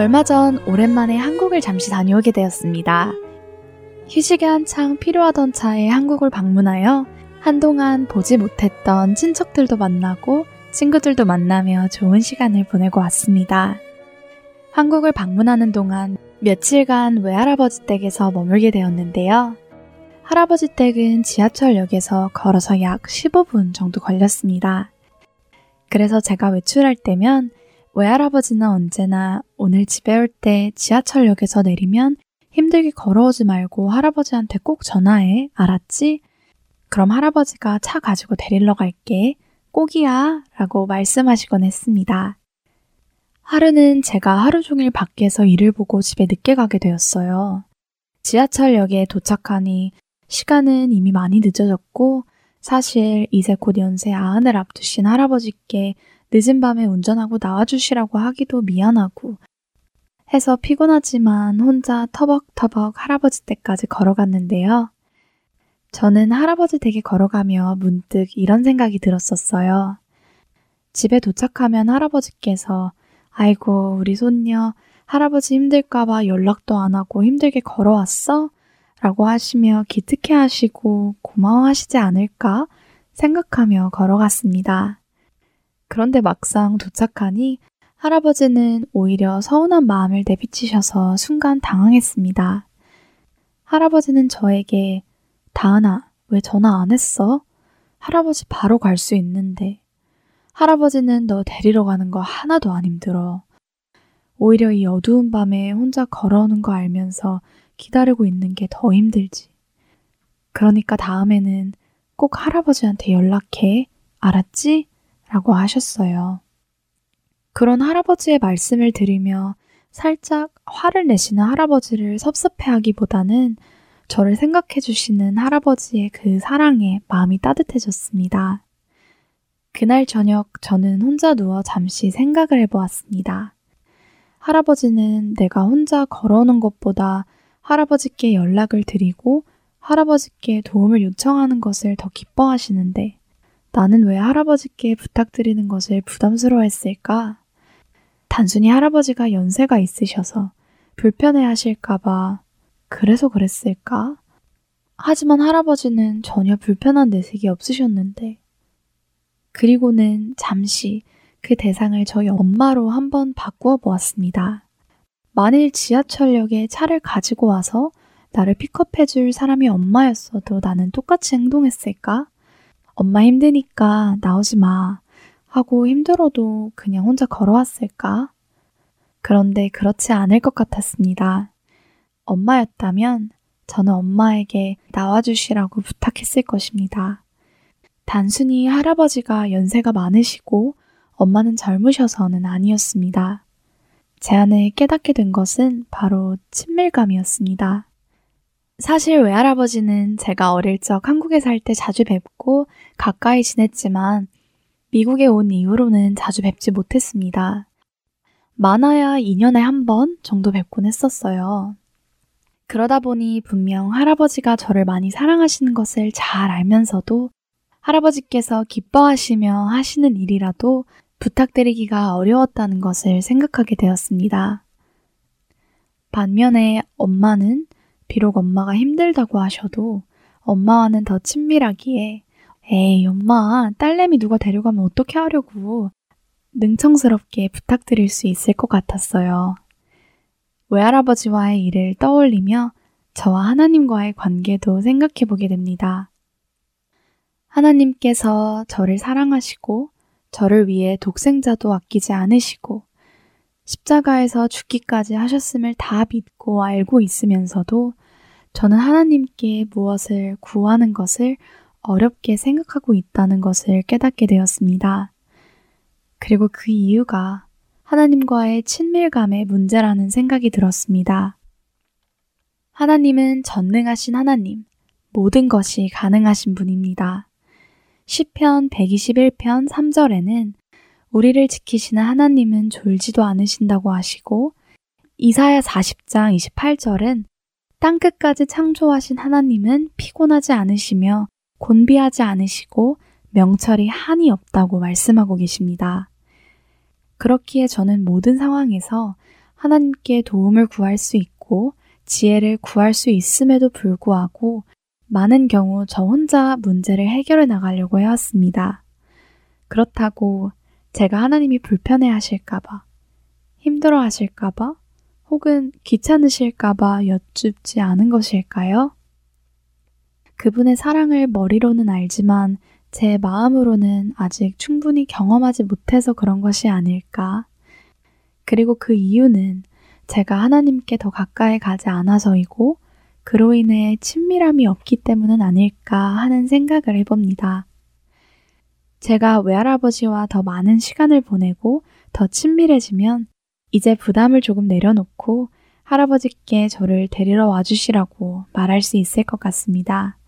얼마 전 오랜만에 한국을 잠시 다녀오게 되었습니다. 휴식이 한창 필요하던 차에 한국을 방문하여 한동안 보지 못했던 친척들도 만나고 친구들도 만나며 좋은 시간을 보내고 왔습니다. 한국을 방문하는 동안 며칠간 외할아버지 댁에서 머물게 되었는데요. 할아버지 댁은 지하철역에서 걸어서 약 15분 정도 걸렸습니다. 그래서 제가 외출할 때면 외할아버지는 언제나 오늘 집에 올 때 지하철역에서 내리면 힘들게 걸어오지 말고 할아버지한테 꼭 전화해. 알았지? 그럼 할아버지가 차 가지고 데리러 갈게. 꼭이야. 라고 말씀하시곤 했습니다. 하루는 제가 하루 종일 밖에서 일을 보고 집에 늦게 가게 되었어요. 지하철역에 도착하니 시간은 이미 많이 늦어졌고 사실 이제 곧 연세 아흔을 앞두신 할아버지께 늦은 밤에 운전하고 나와주시라고 하기도 미안하고 해서 피곤하지만 혼자 터벅터벅 할아버지 댁까지 걸어갔는데요. 저는 할아버지 댁에 걸어가며 문득 이런 생각이 들었었어요. 집에 도착하면 할아버지께서 아이고, 우리 손녀, 할아버지 힘들까봐 연락도 안 하고 힘들게 걸어왔어? 라고 하시며 기특해 하시고 고마워 하시지 않을까 생각하며 걸어갔습니다. 그런데 막상 도착하니 할아버지는 오히려 서운한 마음을 내비치셔서 순간 당황했습니다. 할아버지는 저에게 다은아, 왜 전화 안 했어? 할아버지 바로 갈 수 있는데. 할아버지는 너 데리러 가는 거 하나도 안 힘들어. 오히려 이 어두운 밤에 혼자 걸어오는 거 알면서 기다리고 있는 게 더 힘들지. 그러니까 다음에는 꼭 할아버지한테 연락해. 알았지? 라고 하셨어요. 그런 할아버지의 말씀을 들으며 살짝 화를 내시는 할아버지를 섭섭해 하기보다는 저를 생각해 주시는 할아버지의 그 사랑에 마음이 따뜻해졌습니다. 그날 저녁 저는 혼자 누워 잠시 생각을 해보았습니다. 할아버지는 내가 혼자 걸어오는 것보다 할아버지께 연락을 드리고 할아버지께 도움을 요청하는 것을 더 기뻐하시는데 나는 왜 할아버지께 부탁드리는 것을 부담스러워 했을까? 단순히 할아버지가 연세가 있으셔서 불편해 하실까봐 그래서 그랬을까? 하지만 할아버지는 전혀 불편한 내색이 없으셨는데. 그리고는 잠시 그 대상을 저희 엄마로 한번 바꾸어 보았습니다. 만일 지하철역에 차를 가지고 와서 나를 픽업해 줄 사람이 엄마였어도 나는 똑같이 행동했을까? 엄마 힘드니까 나오지 마. 하고 힘들어도 그냥 혼자 걸어왔을까? 그런데 그렇지 않을 것 같았습니다. 엄마였다면 저는 엄마에게 나와주시라고 부탁했을 것입니다. 단순히 할아버지가 연세가 많으시고 엄마는 젊으셔서는 아니었습니다. 제 안에 깨닫게 된 것은 바로 친밀감이었습니다. 사실 외할아버지는 제가 어릴 적 한국에 살 때 자주 뵙고 가까이 지냈지만 미국에 온 이후로는 자주 뵙지 못했습니다. 많아야 2년에 한 번 정도 뵙곤 했었어요. 그러다 보니 분명 할아버지가 저를 많이 사랑하시는 것을 잘 알면서도 할아버지께서 기뻐하시며 하시는 일이라도 부탁드리기가 어려웠다는 것을 생각하게 되었습니다. 반면에 엄마는 비록 엄마가 힘들다고 하셔도 엄마와는 더 친밀하기에 에이, 엄마, 딸내미 누가 데려가면 어떻게 하려고 능청스럽게 부탁드릴 수 있을 것 같았어요. 외할아버지와의 일을 떠올리며 저와 하나님과의 관계도 생각해 보게 됩니다. 하나님께서 저를 사랑하시고 저를 위해 독생자도 아끼지 않으시고 십자가에서 죽기까지 하셨음을 다 믿고 알고 있으면서도 저는 하나님께 무엇을 구하는 것을 어렵게 생각하고 있다는 것을 깨닫게 되었습니다. 그리고 그 이유가 하나님과의 친밀감의 문제라는 생각이 들었습니다. 하나님은 전능하신 하나님, 모든 것이 가능하신 분입니다. 시편 121편 3절에는 우리를 지키시는 하나님은 졸지도 않으신다고 하시고 이사야 40장 28절은 땅 끝까지 창조하신 하나님은 피곤하지 않으시며 곤비하지 않으시고 명철이 한이 없다고 말씀하고 계십니다. 그렇기에 저는 모든 상황에서 하나님께 도움을 구할 수 있고 지혜를 구할 수 있음에도 불구하고 많은 경우 저 혼자 문제를 해결해 나가려고 해왔습니다. 그렇다고 제가 하나님이 불편해 하실까봐, 힘들어 하실까봐, 혹은 귀찮으실까봐 여쭙지 않은 것일까요? 그분의 사랑을 머리로는 알지만 제 마음으로는 아직 충분히 경험하지 못해서 그런 것이 아닐까. 그리고 그 이유는 제가 하나님께 더 가까이 가지 않아서이고, 그로 인해 친밀함이 없기 때문은 아닐까 하는 생각을 해봅니다. 제가 외할아버지와 더 많은 시간을 보내고 더 친밀해지면 이제 부담을 조금 내려놓고 할아버지께 저를 데리러 와주시라고 말할 수 있을 것 같습니다.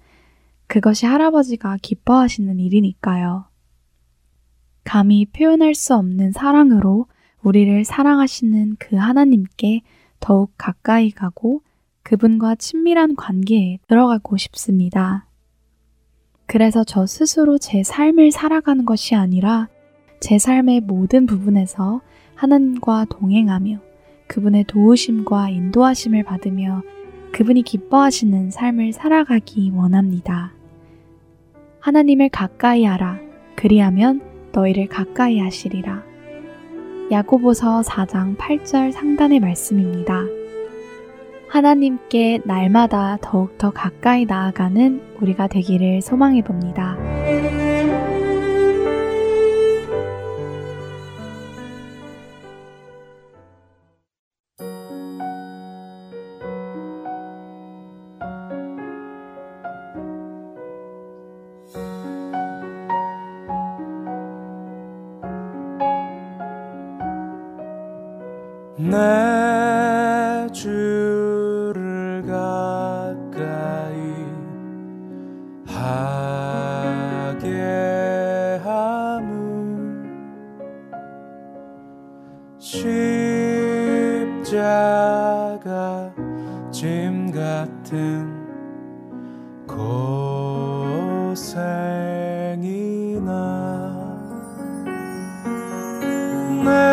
그것이 할아버지가 기뻐하시는 일이니까요. 감히 표현할 수 없는 사랑으로 우리를 사랑하시는 그 하나님께 더욱 가까이 가고 그분과 친밀한 관계에 들어가고 싶습니다. 그래서 저 스스로 제 삶을 살아가는 것이 아니라 제 삶의 모든 부분에서 하나님과 동행하며 그분의 도우심과 인도하심을 받으며 그분이 기뻐하시는 삶을 살아가기 원합니다. 하나님을 가까이 하라. 그리하면 너희를 가까이 하시리라. 야고보서 4장 8절 상단의 말씀입니다. 하나님께 날마다 더욱더 가까이 나아가는 우리가 되기를 소망해 봅니다. 즐 거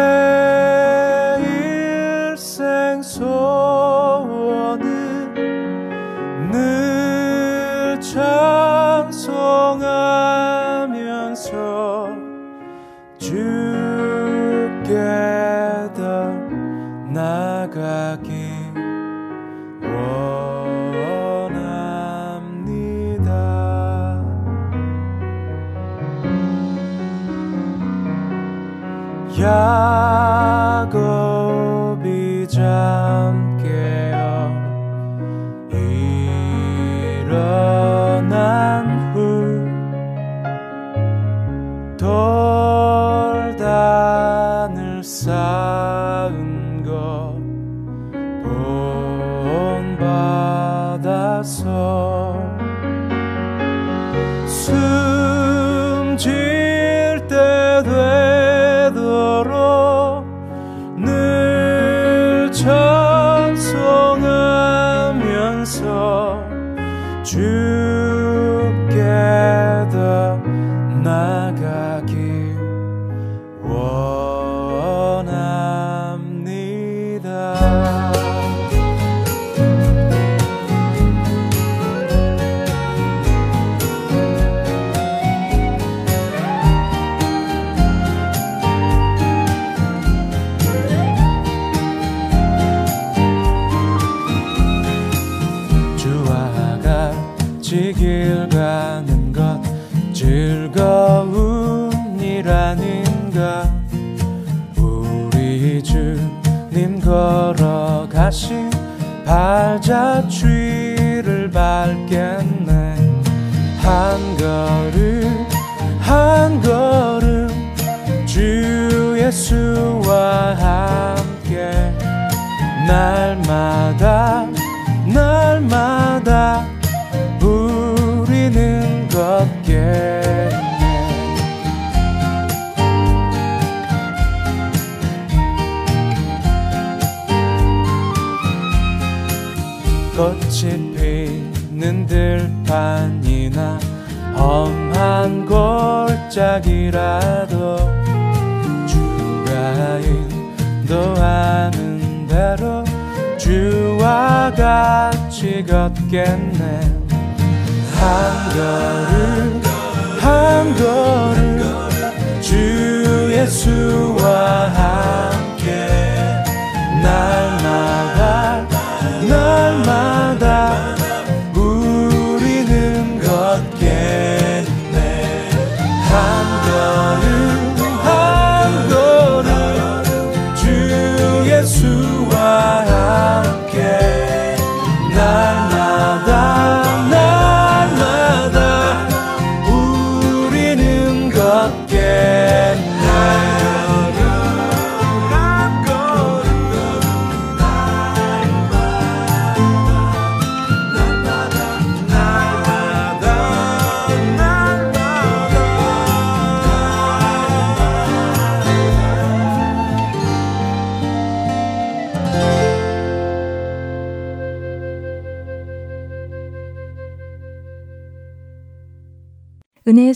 골짜기라도 주가 인도하는 대로 주와 같이 걷겠네. 한 걸음 한 걸음 주 예수와 함께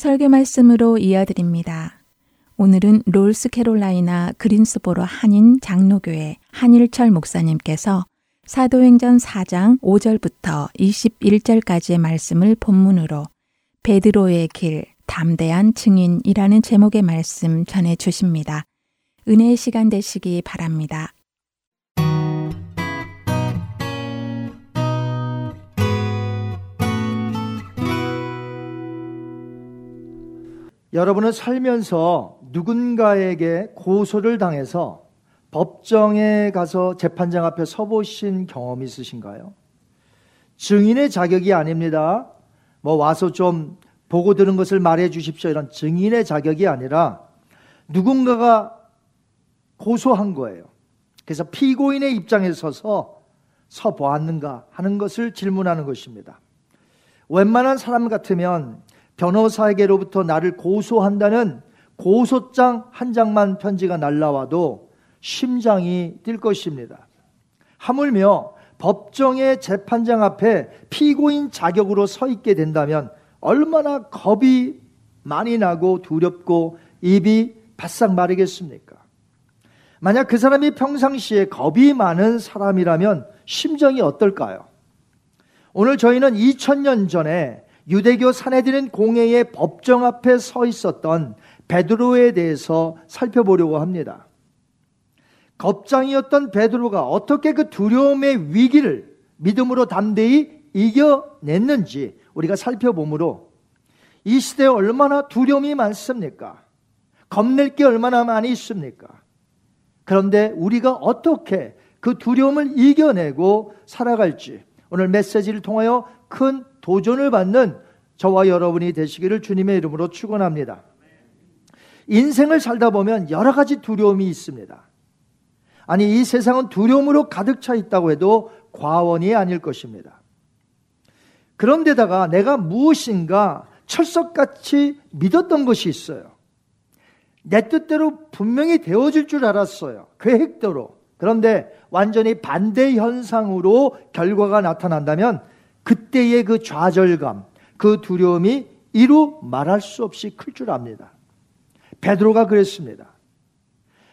설교 말씀으로 이어드립니다. 오늘은 롤스캐롤라이나 그린스보로 한인 장로교회 한일철 목사님께서 사도행전 4장 5절부터 21절까지의 말씀을 본문으로 베드로의 길, 담대한 증인이라는 제목의 말씀 전해 주십니다. 은혜의 시간 되시기 바랍니다. 여러분은 살면서 누군가에게 고소를 당해서 법정에 가서 재판장 앞에 서보신 경험이 있으신가요? 증인의 자격이 아닙니다. 뭐 와서 좀 보고 들은 것을 말해 주십시오. 이런 증인의 자격이 아니라 누군가가 고소한 거예요. 그래서 피고인의 입장에 서서 서보았는가 하는 것을 질문하는 것입니다. 웬만한 사람 같으면 변호사에게로부터 나를 고소한다는 고소장 한 장만 편지가 날라와도 심장이 뛸 것입니다. 하물며 법정의 재판장 앞에 피고인 자격으로 서 있게 된다면 얼마나 겁이 많이 나고 두렵고 입이 바싹 마르겠습니까? 만약 그 사람이 평상시에 겁이 많은 사람이라면 심정이 어떨까요? 오늘 저희는 2000년 전에 유대교 사내들은 공회의 법정 앞에 서 있었던 베드로에 대해서 살펴보려고 합니다. 겁장이었던 베드로가 어떻게 그 두려움의 위기를 믿음으로 담대히 이겨냈는지 우리가 살펴보므로 이 시대에 얼마나 두려움이 많습니까? 겁낼 게 얼마나 많이 있습니까? 그런데 우리가 어떻게 그 두려움을 이겨내고 살아갈지 오늘 메시지를 통하여 큰 도전을 받는 저와 여러분이 되시기를 주님의 이름으로 축원합니다. 인생을 살다 보면 여러 가지 두려움이 있습니다. 아니 이 세상은 두려움으로 가득 차 있다고 해도 과언이 아닐 것입니다. 그런데다가 내가 무엇인가 철석같이 믿었던 것이 있어요. 내 뜻대로 분명히 되어질 줄 알았어요. 계획대로. 그런데 완전히 반대 현상으로 결과가 나타난다면 그때의 그 좌절감, 그 두려움이 이루 말할 수 없이 클 줄 압니다. 베드로가 그랬습니다.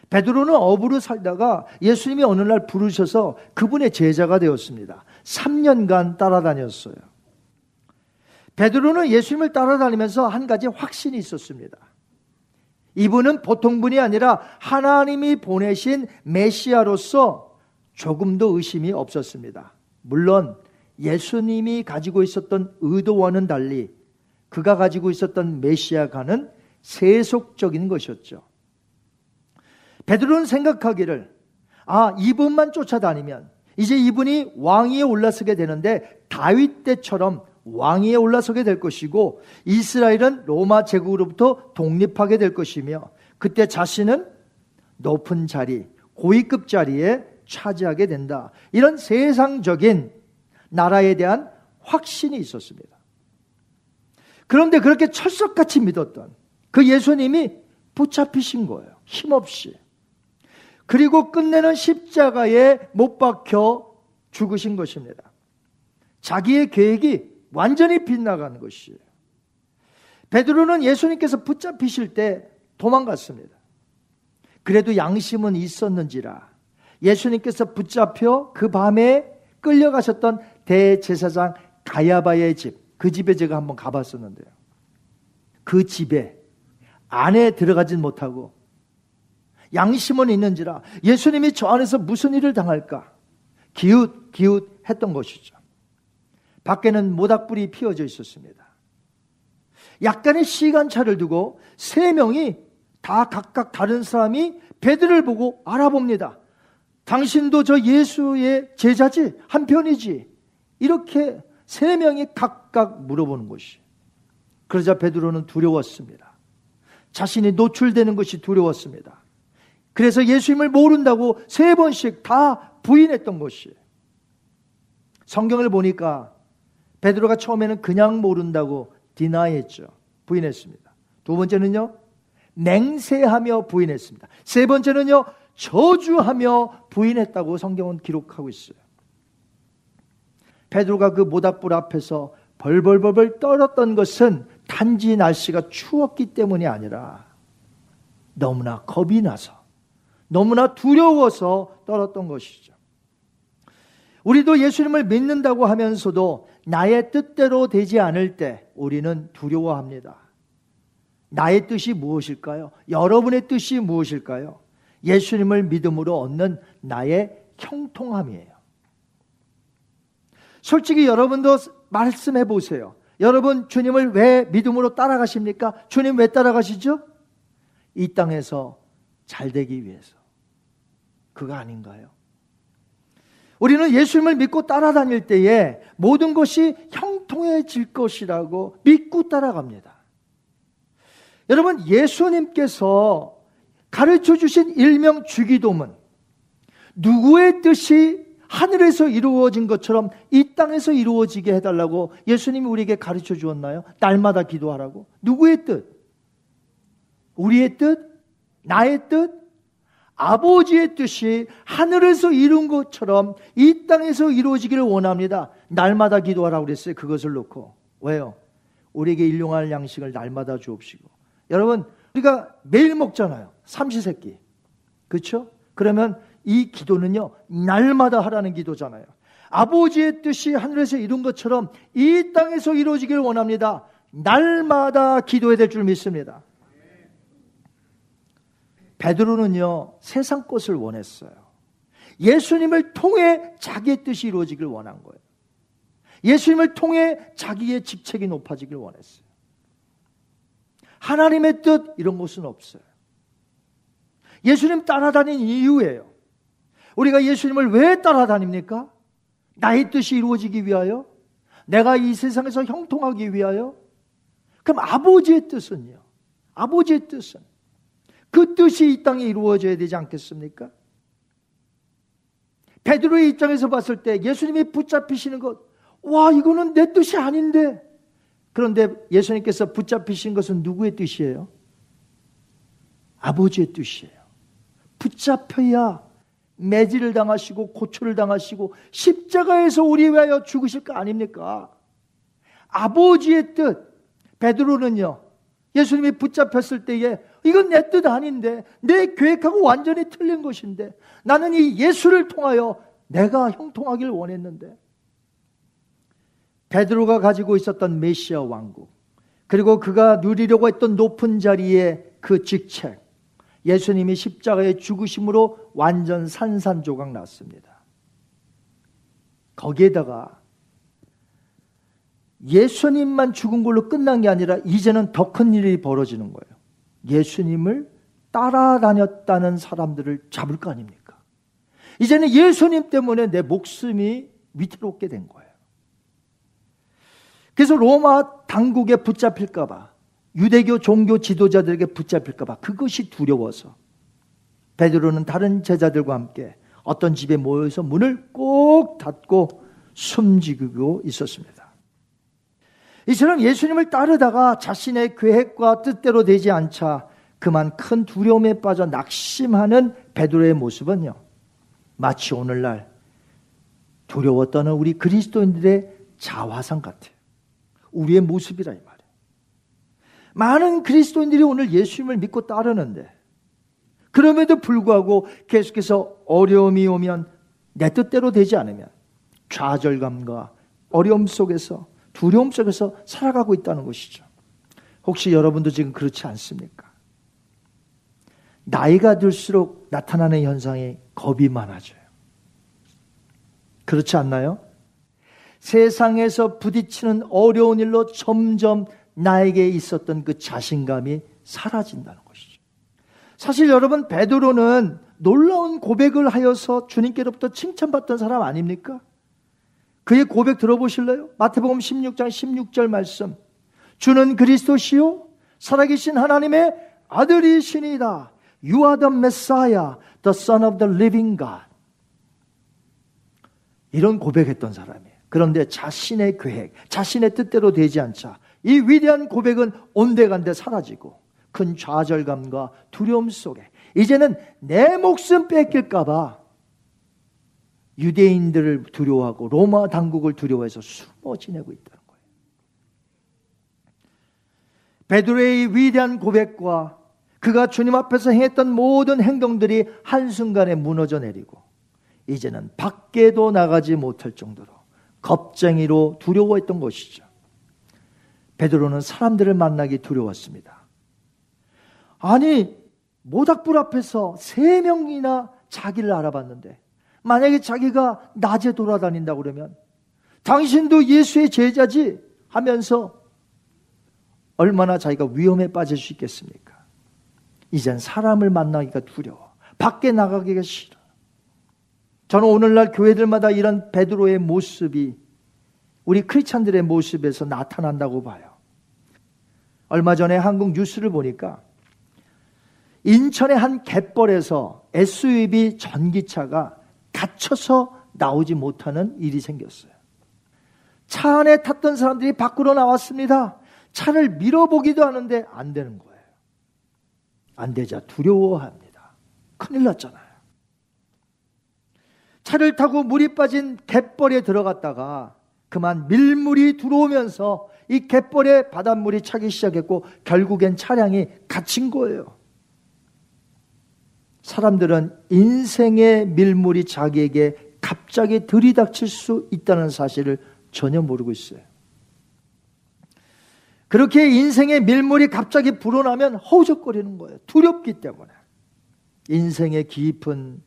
베드로는 어부로 살다가 예수님이 어느 날 부르셔서 그분의 제자가 되었습니다. 3년간 따라다녔어요. 베드로는 예수님을 따라다니면서 한 가지 확신이 있었습니다. 이분은 보통 분이 아니라 하나님이 보내신 메시아로서 조금도 의심이 없었습니다. 물론 예수님이 가지고 있었던 의도와는 달리 그가 가지고 있었던 메시아가는 세속적인 것이었죠. 베드로는 생각하기를 아, 이분만 쫓아다니면 이제 이분이 왕위에 올라서게 되는데 다윗 때처럼 왕위에 올라서게 될 것이고 이스라엘은 로마 제국으로부터 독립하게 될 것이며 그때 자신은 높은 자리, 고위급 자리에 차지하게 된다. 이런 세상적인 나라에 대한 확신이 있었습니다. 그런데 그렇게 철석같이 믿었던 그 예수님이 붙잡히신 거예요. 힘없이. 그리고 끝내는 십자가에 못 박혀 죽으신 것입니다. 자기의 계획이 완전히 빗나가는 것이에요. 베드로는 예수님께서 붙잡히실 때 도망갔습니다. 그래도 양심은 있었는지라 예수님께서 붙잡혀 그 밤에 끌려가셨던 대제사장 가야바의 집, 그 집에 제가 한번 가봤었는데요. 그 집에 안에 들어가진 못하고 양심은 있는지라 예수님이 저 안에서 무슨 일을 당할까 기웃 기웃 했던 것이죠. 밖에는 모닥불이 피어져 있었습니다. 약간의 시간차를 두고 세 명이 다 각각 다른 사람이 베드를 보고 알아봅니다. 당신도 저 예수의 제자지? 한편이지? 이렇게 세 명이 각각 물어보는 것이. 그러자 베드로는 두려웠습니다. 자신이 노출되는 것이 두려웠습니다. 그래서 예수님을 모른다고 세 번씩 다 부인했던 것이. 성경을 보니까 베드로가 처음에는 그냥 모른다고 디나이했죠. 부인했습니다. 두 번째는요. 맹세하며 부인했습니다. 세 번째는요. 저주하며 부인했다고 성경은 기록하고 있어요. 베드로가 그 모닥불 앞에서 벌벌벌벌 떨었던 것은 단지 날씨가 추웠기 때문이 아니라 너무나 겁이 나서 너무나 두려워서 떨었던 것이죠. 우리도 예수님을 믿는다고 하면서도 나의 뜻대로 되지 않을 때 우리는 두려워합니다. 나의 뜻이 무엇일까요? 여러분의 뜻이 무엇일까요? 예수님을 믿음으로 얻는 나의 형통함이에요. 솔직히 여러분도 말씀해 보세요. 여러분 주님을 왜 믿음으로 따라가십니까? 주님 왜 따라가시죠? 이 땅에서 잘 되기 위해서. 그거 아닌가요? 우리는 예수님을 믿고 따라다닐 때에 모든 것이 형통해질 것이라고 믿고 따라갑니다. 여러분, 예수님께서 가르쳐 주신 일명 주기도문, 누구의 뜻이 하늘에서 이루어진 것처럼 이 땅에서 이루어지게 해달라고 예수님이 우리에게 가르쳐 주었나요? 날마다 기도하라고. 누구의 뜻? 우리의 뜻? 나의 뜻? 아버지의 뜻이 하늘에서 이룬 것처럼 이 땅에서 이루어지기를 원합니다. 날마다 기도하라고 그랬어요. 그것을 놓고. 왜요? 우리에게 일용할 양식을 날마다 주옵시고. 여러분, 우리가 매일 먹잖아요. 삼시세끼. 그렇죠? 그러면 이 기도는요. 날마다 하라는 기도잖아요. 아버지의 뜻이 하늘에서 이룬 것처럼 이 땅에서 이루어지기를 원합니다. 날마다 기도해야 될 줄 믿습니다. 베드로는요, 세상 것을 원했어요. 예수님을 통해 자기의 뜻이 이루어지길 원한 거예요. 예수님을 통해 자기의 직책이 높아지길 원했어요. 하나님의 뜻, 이런 것은 없어요. 예수님 따라다닌 이유예요. 우리가 예수님을 왜 따라다닙니까? 나의 뜻이 이루어지기 위하여? 내가 이 세상에서 형통하기 위하여? 그럼 아버지의 뜻은요? 아버지의 뜻은? 그 뜻이 이 땅에 이루어져야 되지 않겠습니까? 베드로의 입장에서 봤을 때 예수님이 붙잡히시는 것, 와, 이거는 내 뜻이 아닌데. 그런데 예수님께서 붙잡히신 것은 누구의 뜻이에요? 아버지의 뜻이에요. 붙잡혀야 매질을 당하시고 고초를 당하시고 십자가에서 우리 위하여 죽으실 거 아닙니까? 아버지의 뜻. 베드로는요. 예수님이 붙잡혔을 때에 이건 내 뜻 아닌데 내 계획하고 완전히 틀린 것인데 나는 이 예수를 통하여 내가 형통하길 원했는데 베드로가 가지고 있었던 메시아 왕국 그리고 그가 누리려고 했던 높은 자리의 그 직책 예수님이 십자가에 죽으심으로 완전 산산조각 났습니다. 거기에다가 예수님만 죽은 걸로 끝난 게 아니라 이제는 더 큰 일이 벌어지는 거예요. 예수님을 따라다녔다는 사람들을 잡을 거 아닙니까? 이제는 예수님 때문에 내 목숨이 위태롭게 된 거예요. 그래서 로마 당국에 붙잡힐까봐 유대교 종교 지도자들에게 붙잡힐까봐 그것이 두려워서 베드로는 다른 제자들과 함께 어떤 집에 모여서 문을 꼭 닫고 숨지고 있었습니다. 이처럼 예수님을 따르다가 자신의 계획과 뜻대로 되지 않자 그만 큰 두려움에 빠져 낙심하는 베드로의 모습은요. 마치 오늘날 떠는 우리 그리스도인들의 자화상 같아요. 우리의 모습이라 이 말이에요. 많은 그리스도인들이 오늘 예수님을 믿고 따르는데 그럼에도 불구하고 계속해서 어려움이 오면 내 뜻대로 되지 않으면 좌절감과 어려움 속에서 두려움 속에서 살아가고 있다는 것이죠. 혹시 여러분도 지금 그렇지 않습니까? 나이가 들수록 나타나는 현상이 겁이 많아져요. 그렇지 않나요? 세상에서 부딪히는 어려운 일로 점점 나에게 있었던 그 자신감이 사라진다는 것이죠. 사실 여러분 베드로는 놀라운 고백을 하여서 주님께로부터 칭찬받던 사람 아닙니까? 그의 고백 들어보실래요? 마태복음 16장 16절 말씀. 주는 그리스도시요 살아계신 하나님의 아들이시니다. You are the Messiah, the Son of the Living God. 이런 고백했던 사람이에요. 그런데 자신의 계획, 자신의 뜻대로 되지 않자 이 위대한 고백은 온데간데 사라지고 큰 좌절감과 두려움 속에 이제는 내 목숨 뺏길까봐 유대인들을 두려워하고 로마 당국을 두려워해서 숨어 지내고 있다는 거예요. 베드로의 위대한 고백과 그가 주님 앞에서 행했던 모든 행동들이 한순간에 무너져 내리고 이제는 밖에도 나가지 못할 정도로 겁쟁이로 두려워했던 것이죠. 베드로는 사람들을 만나기 두려웠습니다. 아니, 모닥불 앞에서 세 명이나 자기를 알아봤는데 만약에 자기가 낮에 돌아다닌다 그러면 당신도 예수의 제자지 하면서 얼마나 자기가 위험에 빠질 수 있겠습니까? 이젠 사람을 만나기가 두려워. 밖에 나가기가 싫어. 저는 오늘날 교회들마다 이런 베드로의 모습이 우리 크리스찬들의 모습에서 나타난다고 봐요. 얼마 전에 한국 뉴스를 보니까 인천의 한 갯벌에서 SUV 전기차가 갇혀서 나오지 못하는 일이 생겼어요. 차 안에 탔던 사람들이 밖으로 나왔습니다. 차를 밀어보기도 하는데 안 되는 거예요. 안 되자 두려워합니다. 큰일 났잖아요. 차를 타고 물이 빠진 갯벌에 들어갔다가 그만 밀물이 들어오면서 이 갯벌에 바닷물이 차기 시작했고 결국엔 차량이 갇힌 거예요. 사람들은 인생의 밀물이 자기에게 갑자기 들이닥칠 수 있다는 사실을 전혀 모르고 있어요. 그렇게 인생의 밀물이 갑자기 불어나면 허우적거리는 거예요. 두렵기 때문에. 인생의 깊은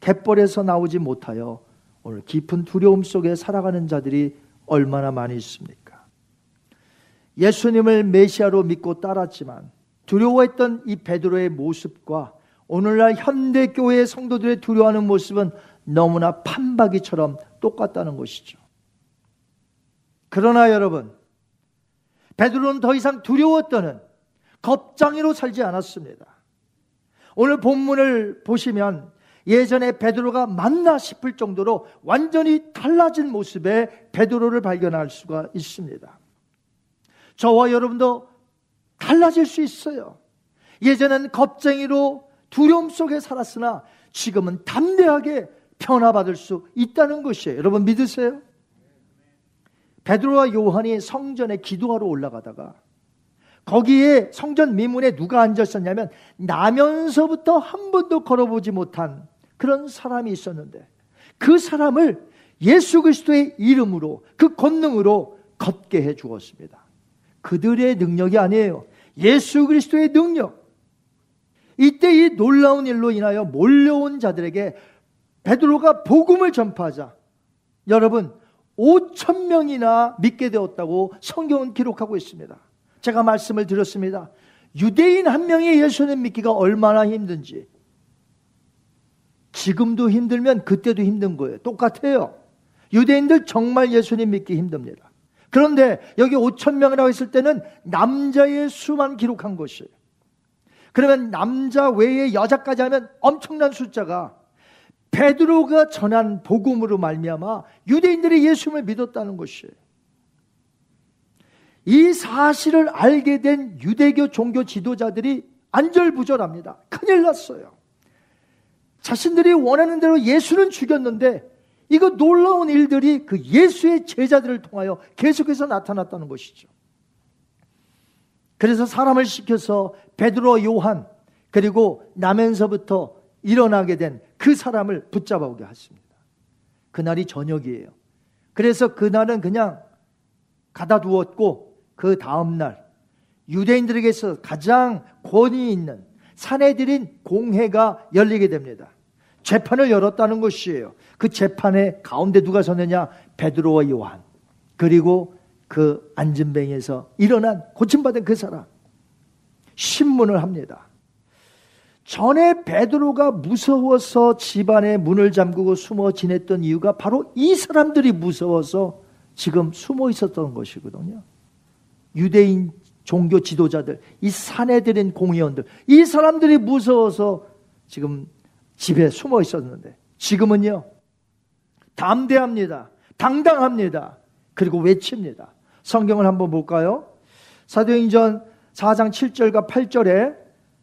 갯벌에서 나오지 못하여 오늘 깊은 두려움 속에 살아가는 자들이 얼마나 많이 있습니까? 예수님을 메시아로 믿고 따랐지만 두려워했던 이 베드로의 모습과 오늘날 현대 교회의 성도들의 두려워하는 모습은 너무나 판박이처럼 똑같다는 것이죠. 그러나 여러분, 베드로는 더 이상 두려웠다는 겁장이로 살지 않았습니다. 오늘 본문을 보시면 예전에 베드로가 맞나 싶을 정도로 완전히 달라진 모습의 베드로를 발견할 수가 있습니다. 저와 여러분도 달라질 수 있어요. 예전엔 겁쟁이로 두려움 속에 살았으나 지금은 담대하게 변화받을 수 있다는 것이에요. 여러분 믿으세요? 베드로와 요한이 성전에 기도하러 올라가다가 거기에 성전 미문에 누가 앉아 있었냐면 나면서부터 한 번도 걸어보지 못한 그런 사람이 있었는데 그 사람을 예수 그리스도의 이름으로 그 권능으로 걷게 해 주었습니다. 그들의 능력이 아니에요. 예수 그리스도의 능력. 이때 이 놀라운 일로 인하여 몰려온 자들에게 베드로가 복음을 전파하자. 여러분, 5천 명이나 믿게 되었다고 성경은 기록하고 있습니다. 제가 말씀을 드렸습니다. 유대인 한 명이 예수님 믿기가 얼마나 힘든지 지금도 힘들면 그때도 힘든 거예요. 똑같아요. 유대인들 정말 예수님 믿기 힘듭니다. 그런데 여기 5천 명이라고 했을 때는 남자의 수만 기록한 것이에요. 그러면 남자 외에 여자까지 하면 엄청난 숫자가 베드로가 전한 복음으로 말미암아 유대인들이 예수님을 믿었다는 것이에요. 이 사실을 알게 된 유대교 종교 지도자들이 안절부절합니다. 큰일 났어요. 자신들이 원하는 대로 예수는 죽였는데 이거 놀라운 일들이 그 예수의 제자들을 통하여 계속해서 나타났다는 것이죠. 그래서 사람을 시켜서 베드로 요한 그리고 나면서부터 일어나게 된 그 사람을 붙잡아 오게 하십니다. 그날이 저녁이에요. 그래서 그날은 그냥 가다 두었고 그 다음 날 유대인들에게서 가장 권위 있는 사내들인 공회가 열리게 됩니다. 재판을 열었다는 것이에요. 그 재판에 가운데 누가 섰느냐? 베드로와 요한. 그리고 그 안전뱅이에서 일어난 고침받은 그 사람. 신문을 합니다. 전에 베드로가 무서워서 집안에 문을 잠그고 숨어 지냈던 이유가 바로 이 사람들이 무서워서 지금 숨어 있었던 것이거든요. 유대인 종교 지도자들, 이 사내들인 공의원들, 이 사람들이 무서워서 지금 집에 숨어 있었는데 지금은요, 담대합니다. 당당합니다. 그리고 외칩니다. 성경을 한번 볼까요? 사도행전 4장 7절과 8절에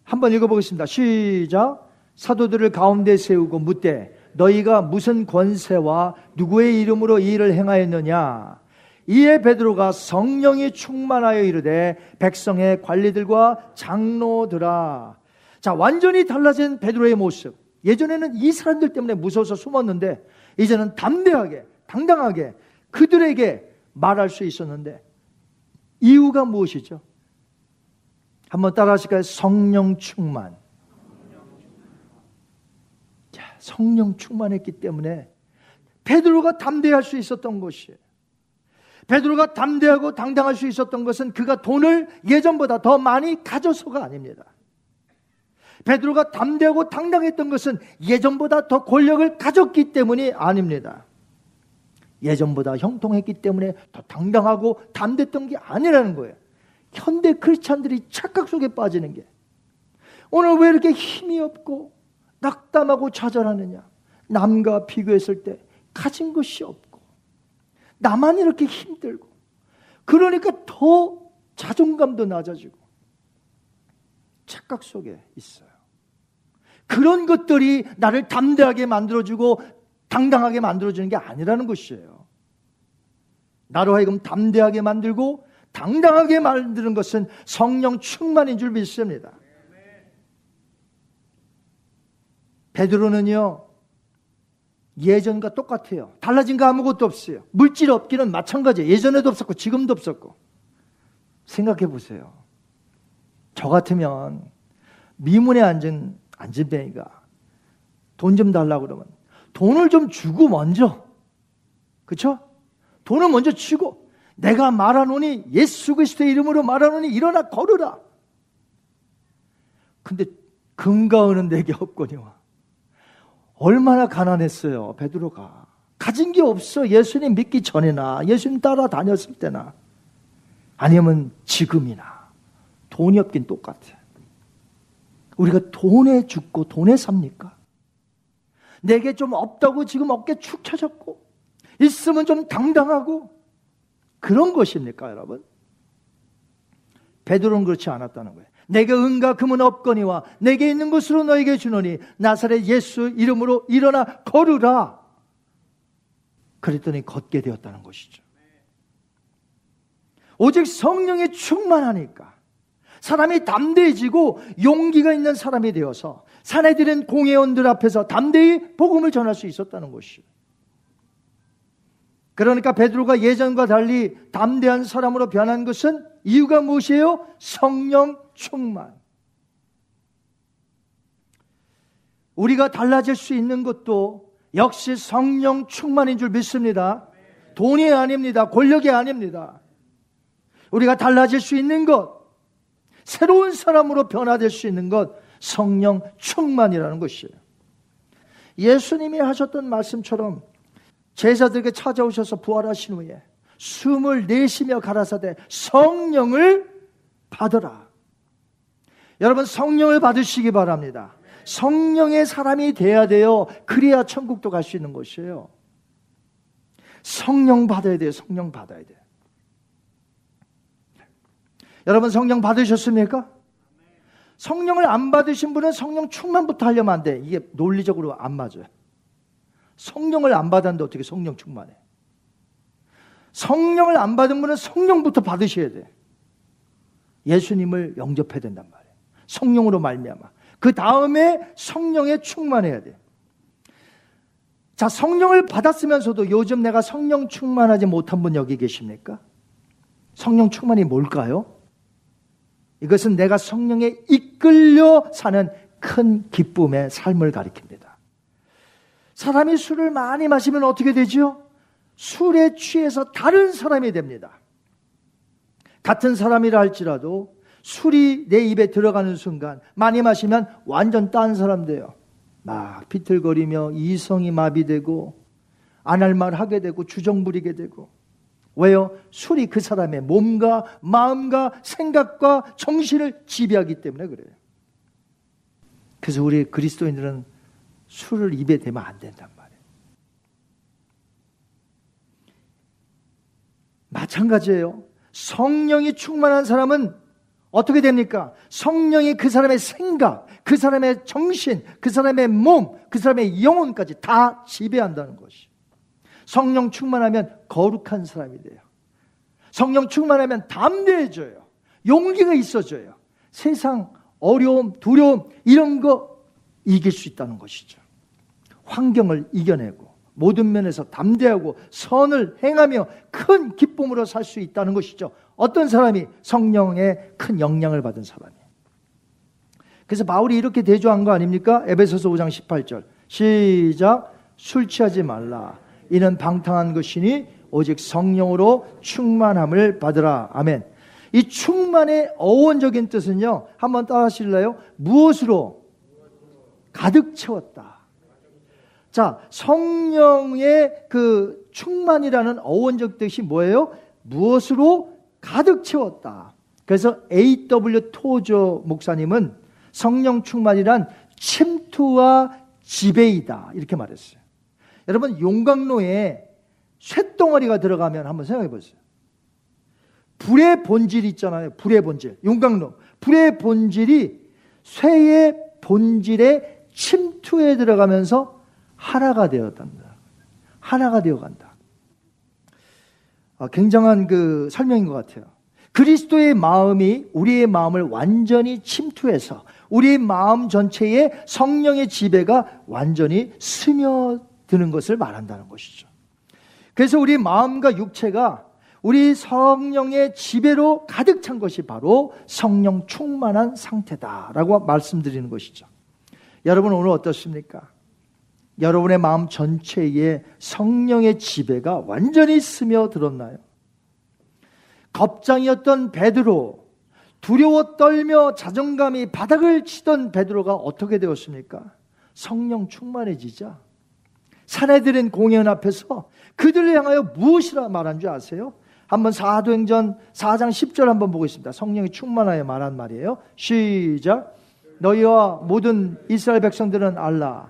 한번 읽어보겠습니다. 시작. 사도들을 가운데 세우고 묻되 너희가 무슨 권세와 누구의 이름으로 이 일을 행하였느냐? 이에 베드로가 성령이 충만하여 이르되 백성의 관리들과 장로들아. 자, 완전히 달라진 베드로의 모습. 예전에는 이 사람들 때문에 무서워서 숨었는데 이제는 담대하게, 당당하게 그들에게 말할 수 있었는데 이유가 무엇이죠? 한번 따라 하실까요? 성령 충만. 자, 성령 충만했기 때문에 베드로가 담대할 수 있었던 것이에요. 베드로가 담대하고 당당할 수 있었던 것은 그가 돈을 예전보다 더 많이 가져서가 아닙니다. 베드로가 담대하고 당당했던 것은 예전보다 더 권력을 가졌기 때문이 아닙니다. 예전보다 형통했기 때문에 더 당당하고 담댔던 게 아니라는 거예요. 현대 크리스찬들이 착각 속에 빠지는 게 오늘 왜 이렇게 힘이 없고 낙담하고 좌절하느냐? 남과 비교했을 때 가진 것이 없고 나만 이렇게 힘들고 그러니까 더 자존감도 낮아지고 착각 속에 있어요. 그런 것들이 나를 담대하게 만들어주고 당당하게 만들어주는 게 아니라는 것이에요. 나로 하여금 담대하게 만들고 당당하게 만드는 것은 성령 충만인 줄 믿습니다. 베드로는요, 예전과 똑같아요. 달라진 거 아무것도 없어요. 물질 없기는 마찬가지예요. 예전에도 없었고, 지금도 없었고. 생각해 보세요. 저 같으면 미문에 앉은 안진뱅이가 돈 좀 달라고 그러면 돈을 좀 주고 먼저, 그쵸? 돈을 먼저 주고, 내가 말하노니 예수 그리스도의 이름으로 말하노니 일어나 걸으라. 근데 금가 은은 내게 없거니와. 얼마나 가난했어요, 베드로가. 가진 게 없어. 예수님 믿기 전에나, 예수님 따라 다녔을 때나, 아니면 지금이나. 돈이 없긴 똑같아. 우리가 돈에 죽고 돈에 삽니까? 내게 좀 없다고 지금 어깨 축 처졌고, 있으면 좀 당당하고, 그런 것입니까, 여러분? 베드로는 그렇지 않았다는 거예요. 내게 은과 금은 없거니와 내게 있는 것으로 너에게 주노니 나사렛 예수 이름으로 일어나 걸으라. 그랬더니 걷게 되었다는 것이죠. 오직 성령에 충만하니까 사람이 담대해지고 용기가 있는 사람이 되어서 사내들은 공회원들 앞에서 담대히 복음을 전할 수 있었다는 것이죠. 그러니까 베드로가 예전과 달리 담대한 사람으로 변한 것은 이유가 무엇이에요? 성령 충만. 우리가 달라질 수 있는 것도 역시 성령 충만인 줄 믿습니다. 돈이 아닙니다. 권력이 아닙니다. 우리가 달라질 수 있는 것, 새로운 사람으로 변화될 수 있는 것, 성령 충만이라는 것이에요. 예수님이 하셨던 말씀처럼 제자들에게 찾아오셔서 부활하신 후에 숨을 내쉬며 가라사대 성령을 받으라. 여러분 성령을 받으시기 바랍니다. 성령의 사람이 돼야 돼요. 그래야 천국도 갈 수 있는 것이에요. 성령 받아야 돼요. 성령 받아야 돼요. 여러분 성령 받으셨습니까? 성령을 안 받으신 분은 성령 충만부터 하려면 안 돼. 이게 논리적으로 안 맞아요. 성령을 안 받았는데 어떻게 성령 충만해? 성령을 안 받은 분은 성령부터 받으셔야 돼. 예수님을 영접해야 된단 말이에요. 성령으로 말미암아. 그 다음에 성령에 충만해야 돼. 자, 성령을 받았으면서도 요즘 내가 성령 충만하지 못한 분 여기 계십니까? 성령 충만이 뭘까요? 이것은 내가 성령에 이끌려 사는 큰 기쁨의 삶을 가리킵니다. 사람이 술을 많이 마시면 어떻게 되죠? 술에 취해서 다른 사람이 됩니다. 같은 사람이라 할지라도 술이 내 입에 들어가는 순간 많이 마시면 완전 딴 사람 돼요. 막 비틀거리며 이성이 마비되고 안 할 말 하게 되고 주정 부리게 되고 왜요? 술이 그 사람의 몸과 마음과 생각과 정신을 지배하기 때문에 그래요. 그래서 우리 그리스도인들은 술을 입에 대면 안 된단 말이에요. 마찬가지예요. 성령이 충만한 사람은 어떻게 됩니까? 성령이 그 사람의 생각, 그 사람의 정신, 그 사람의 몸, 그 사람의 영혼까지 다 지배한다는 것이. 성령 충만하면 거룩한 사람이 돼요. 성령 충만하면 담대해져요. 용기가 있어져요. 세상 어려움, 두려움 이런 거 이길 수 있다는 것이죠. 환경을 이겨내고 모든 면에서 담대하고 선을 행하며 큰 기쁨으로 살 수 있다는 것이죠. 어떤 사람이 성령의 큰 영향을 받은 사람이. 그래서 바울이 이렇게 대조한 거 아닙니까? 에베소서 5장 18절. 시작. 술 취하지 말라. 이는 방탕한 것이니 오직 성령으로 충만함을 받으라. 아멘. 이 충만의 어원적인 뜻은요. 한번 따라 하실래요? 무엇으로? 가득 채웠다. 자, 성령의 그 충만이라는 어원적 뜻이 뭐예요? 무엇으로 가득 채웠다. 그래서 A.W. 토조 목사님은 성령 충만이란 침투와 지배이다. 이렇게 말했어요. 여러분, 용광로에 쇳덩어리가 들어가면 한번 생각해 보세요. 불의 본질 있잖아요. 불의 본질. 용광로. 불의 본질이 쇠의 본질에 침투해 들어가면서 하나가 되었답니다. 하나가 되어 간다. 아, 굉장한 그 설명인 것 같아요. 그리스도의 마음이 우리의 마음을 완전히 침투해서 우리의 마음 전체에 성령의 지배가 완전히 스며 드는 것을 말한다는 것이죠. 그래서 우리 마음과 육체가 우리 성령의 지배로 가득 찬 것이 바로 성령 충만한 상태다라고 말씀드리는 것이죠. 여러분 오늘 어떻습니까? 여러분의 마음 전체에 성령의 지배가 완전히 스며들었나요? 겁장이었던 베드로, 두려워 떨며 자존감이 바닥을 치던 베드로가 어떻게 되었습니까? 성령 충만해지자 사내들은 공연 앞에서 그들을 향하여 무엇이라 말한 줄 아세요? 한번 사도행전 4장 10절 한번 보겠습니다. 성령이 충만하여 말한 말이에요. 시작. 너희와 모든 이스라엘 백성들은 알라.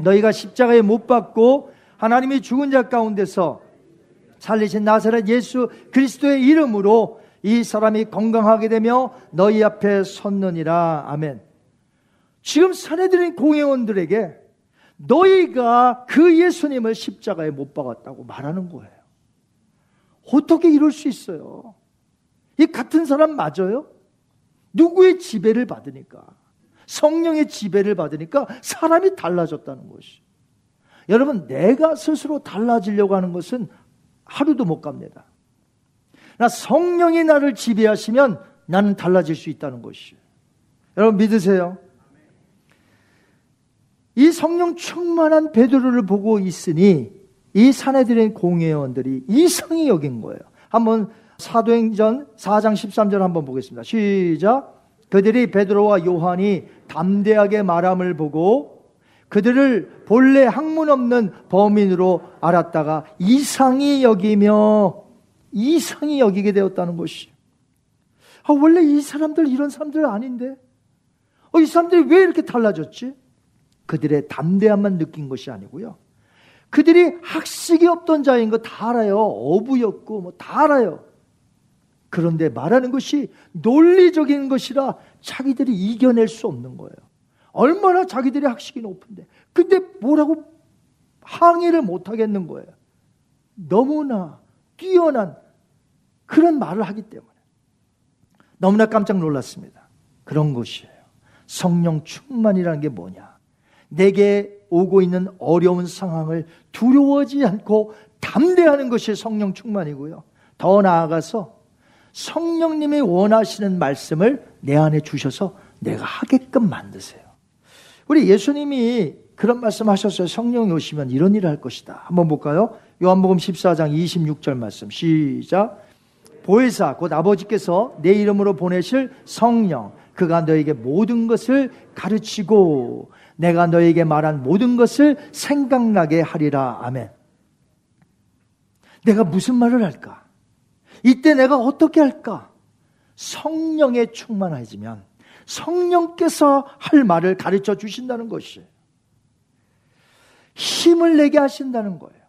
너희가 십자가에 못 박고 하나님이 죽은 자 가운데서 살리신 나사렛 예수 그리스도의 이름으로 이 사람이 건강하게 되며 너희 앞에 섰느니라. 아멘. 지금 사내들인 공회원들에게 너희가 그 예수님을 십자가에 못 박았다고 말하는 거예요. 어떻게 이럴 수 있어요? 이 같은 사람 맞아요? 누구의 지배를 받으니까? 성령의 지배를 받으니까 사람이 달라졌다는 것이. 여러분, 내가 스스로 달라지려고 하는 것은 하루도 못 갑니다. 나 성령이 나를 지배하시면 나는 달라질 수 있다는 것이. 여러분 믿으세요? 이 성령 충만한 베드로를 보고 있으니 이 사내들의 공회원들이 이상히 여긴 거예요. 한번 사도행전 4장 13절 한번 보겠습니다. 시작. 그들이 베드로와 요한이 담대하게 말함을 보고 그들을 본래 학문 없는 범인으로 알았다가 이상히 여기며 이상히 여기게 되었다는 것이. 아, 원래 이 사람들 이런 사람들 아닌데? 어, 이 사람들이 왜 이렇게 달라졌지? 그들의 담대함만 느낀 것이 아니고요. 그들이 학식이 없던 자인 거 다 알아요. 어부였고 뭐 다 알아요. 그런데 말하는 것이 논리적인 것이라 자기들이 이겨낼 수 없는 거예요. 얼마나 자기들이 학식이 높은데. 근데 뭐라고 항의를 못 하겠는 거예요. 너무나 뛰어난 그런 말을 하기 때문에. 너무나 깜짝 놀랐습니다. 그런 것이에요. 성령 충만이라는 게 뭐냐? 내게 오고 있는 어려운 상황을 두려워하지 않고 담대하는 것이 성령 충만이고요. 더 나아가서 성령님이 원하시는 말씀을 내 안에 주셔서 내가 하게끔 만드세요. 우리 예수님이 그런 말씀 하셨어요. 성령이 오시면 이런 일을 할 것이다. 한번 볼까요? 요한복음 14장 26절 말씀. 시작. 보혜사 곧 아버지께서 내 이름으로 보내실 성령 그가 너에게 모든 것을 가르치고 내가 너에게 말한 모든 것을 생각나게 하리라. 아멘. 내가 무슨 말을 할까? 이때 내가 어떻게 할까? 성령에 충만해지면 성령께서 할 말을 가르쳐 주신다는 것이 힘을 내게 하신다는 거예요.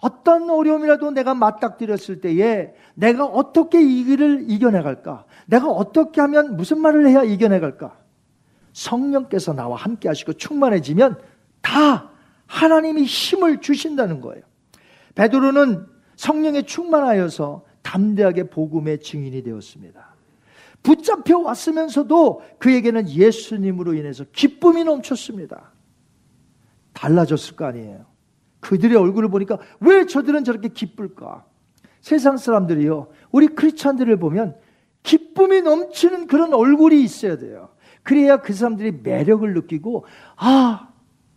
어떤 어려움이라도 내가 맞닥뜨렸을 때에 내가 어떻게 이 길을 이겨내갈까? 내가 어떻게 하면 무슨 말을 해야 이겨내갈까? 성령께서 나와 함께 하시고 충만해지면 다 하나님이 힘을 주신다는 거예요. 베드로는 성령에 충만하여서 담대하게 복음의 증인이 되었습니다. 붙잡혀 왔으면서도 그에게는 예수님으로 인해서 기쁨이 넘쳤습니다. 달라졌을 거 아니에요. 그들의 얼굴을 보니까 왜 저들은 저렇게 기쁠까? 세상 사람들이요. 우리 크리스찬들을 보면 기쁨이 넘치는 그런 얼굴이 있어야 돼요. 그래야 그 사람들이 매력을 느끼고 아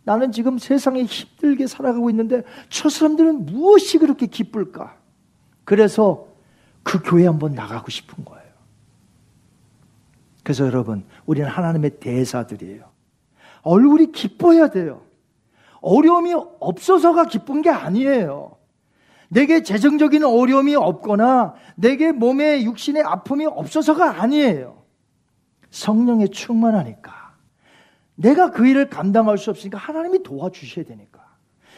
나는 지금 세상에 힘들게 살아가고 있는데 저 사람들은 무엇이 그렇게 기쁠까? 그래서 그 교회 한번 나가고 싶은 거예요. 그래서 여러분, 우리는 하나님의 대사들이에요. 얼굴이 기뻐야 돼요. 어려움이 없어서가 기쁜 게 아니에요. 내게 재정적인 어려움이 없거나 내게 몸에 육신의 아픔이 없어서가 아니에요. 성령에 충만하니까. 내가 그 일을 감당할 수 없으니까 하나님이 도와주셔야 되니까.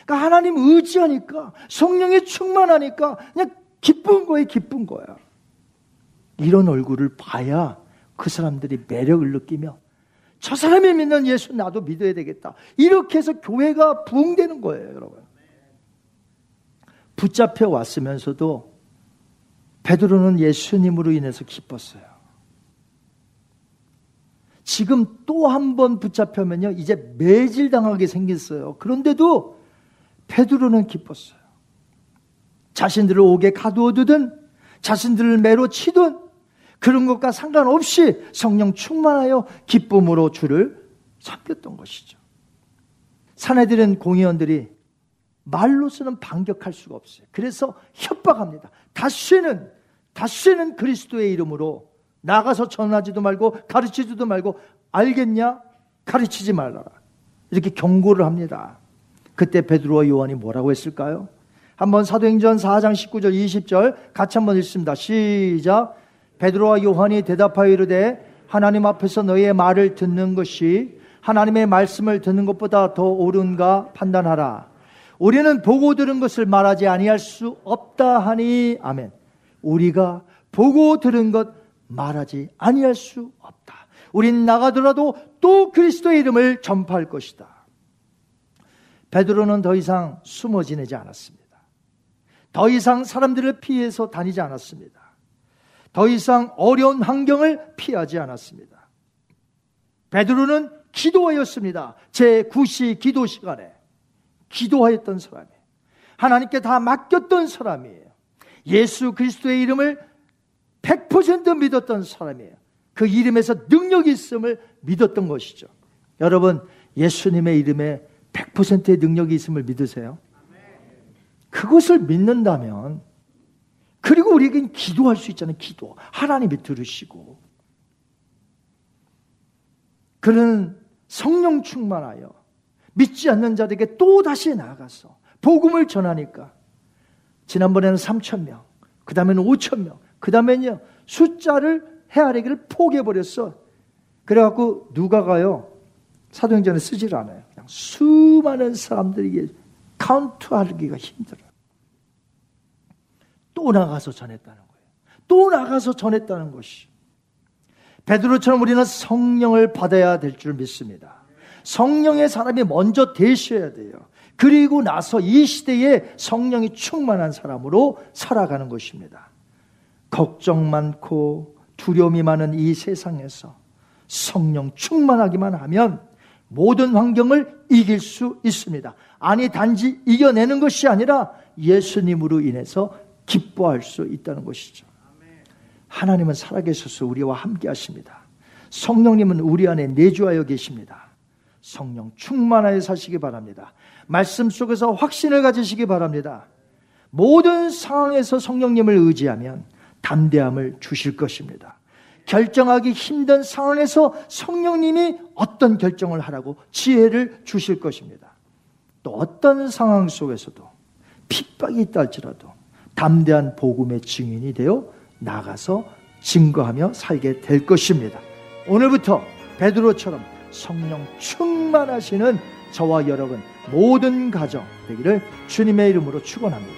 그러니까 하나님 의지하니까 성령에 충만하니까 그냥 기쁜 거에 기쁜 거야. 이런 얼굴을 봐야 그 사람들이 매력을 느끼며 저 사람이 믿는 예수 나도 믿어야 되겠다. 이렇게 해서 교회가 부흥되는 거예요, 여러분. 붙잡혀 왔으면서도 베드로는 예수님으로 인해서 기뻤어요. 지금 또 한 번 붙잡혀면요, 이제 매질당하게 생겼어요. 그런데도 베드로는 기뻤어요. 자신들을 옥에 가두어두든 자신들을 매로 치든 그런 것과 상관없이 성령 충만하여 기쁨으로 주를 섬겼던 것이죠. 사내들은 공의원들이 말로서는 반격할 수가 없어요. 그래서 협박합니다. 다시는 다시는 그리스도의 이름으로 나가서 전하지도 말고 가르치지도 말고 알겠냐? 가르치지 말라. 이렇게 경고를 합니다. 그때 베드로와 요한이 뭐라고 했을까요? 한번 사도행전 4장 19절 20절 같이 한번 읽습니다. 시작. 베드로와 요한이 대답하여 이르되 하나님 앞에서 너희의 말을 듣는 것이 하나님의 말씀을 듣는 것보다 더 옳은가 판단하라. 우리는 보고 들은 것을 말하지 아니할 수 없다 하니 아멘. 우리가 보고 들은 것 말하지 아니할 수 없다. 우린 나가더라도 또 그리스도의 이름을 전파할 것이다. 베드로는 더 이상 숨어 지내지 않았습니다. 더 이상 사람들을 피해서 다니지 않았습니다. 더 이상 어려운 환경을 피하지 않았습니다. 베드로는 기도하였습니다. 제 9시 기도 시간에 기도하였던 사람이에요. 하나님께 다 맡겼던 사람이에요. 예수 그리스도의 이름을 100% 믿었던 사람이에요. 그 이름에서 능력이 있음을 믿었던 것이죠. 여러분, 예수님의 이름에 100%의 능력이 있음을 믿으세요? 그것을 믿는다면 그리고 우리에겐 기도할 수 있잖아요. 기도. 하나님이 들으시고. 그는 성령 충만하여 믿지 않는 자들에게 또 다시 나아가서 복음을 전하니까 지난번에는 3천 명, 그 다음에는 5천 명, 그 다음에는요 숫자를 헤아리기를 포기해버렸어. 그래갖고 누가가요 사도행전에 쓰질 않아요. 그냥 수많은 사람들에게 카운트하기가 힘들어요. 또 나가서 전했다는 거예요. 또 나가서 전했다는 것이. 베드로처럼 우리는 성령을 받아야 될 줄 믿습니다. 성령의 사람이 먼저 되셔야 돼요. 그리고 나서 이 시대에 성령이 충만한 사람으로 살아가는 것입니다. 걱정 많고 두려움이 많은 이 세상에서 성령 충만하기만 하면 모든 환경을 이길 수 있습니다. 아니, 단지 이겨내는 것이 아니라 예수님으로 인해서 기뻐할 수 있다는 것이죠. 하나님은 살아계셔서 우리와 함께 하십니다. 성령님은 우리 안에 내주하여 계십니다. 성령 충만하여 사시기 바랍니다. 말씀 속에서 확신을 가지시기 바랍니다. 모든 상황에서 성령님을 의지하면 담대함을 주실 것입니다. 결정하기 힘든 상황에서 성령님이 어떤 결정을 하라고 지혜를 주실 것입니다. 또 어떤 상황 속에서도 핍박이 있다 할지라도 담대한 복음의 증인이 되어 나가서 증거하며 살게 될 것입니다. 오늘부터 베드로처럼 성령 충만하시는 저와 여러분 모든 가정 되기를 주님의 이름으로 축원합니다.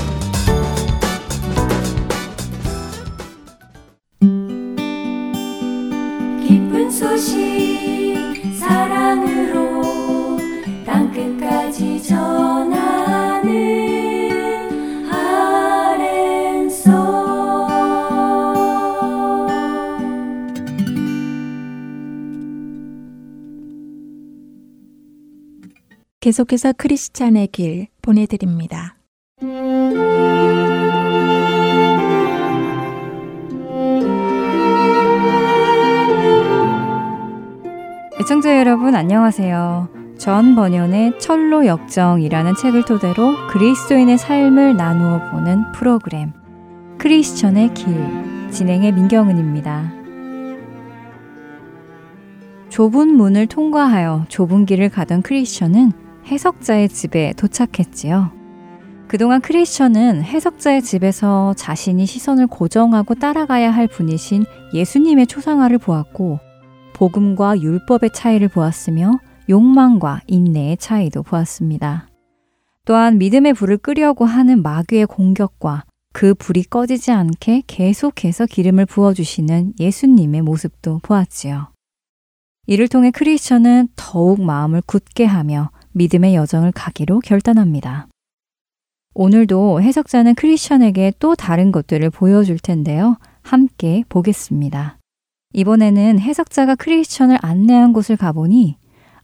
계속해서 크리스찬의 길 보내드립니다. 애청자 여러분 안녕하세요. 전 번연의 철로 역정이라는 책을 토대로 그리스도인의 삶을 나누어 보는 프로그램 크리스천의 길 진행의 민경은입니다. 좁은 문을 통과하여 좁은 길을 가던 크리스천은 해석자의 집에 도착했지요. 그동안 크리스천은 해석자의 집에서 자신이 시선을 고정하고 따라가야 할 분이신 예수님의 초상화를 보았고 복음과 율법의 차이를 보았으며 욕망과 인내의 차이도 보았습니다. 또한 믿음의 불을 끄려고 하는 마귀의 공격과 그 불이 꺼지지 않게 계속해서 기름을 부어주시는 예수님의 모습도 보았지요. 이를 통해 크리스천은 더욱 마음을 굳게 하며 믿음의 여정을 가기로 결단합니다. 오늘도 해석자는 크리스천에게 또 다른 것들을 보여줄 텐데요. 함께 보겠습니다. 이번에는 해석자가 크리스천을 안내한 곳을 가보니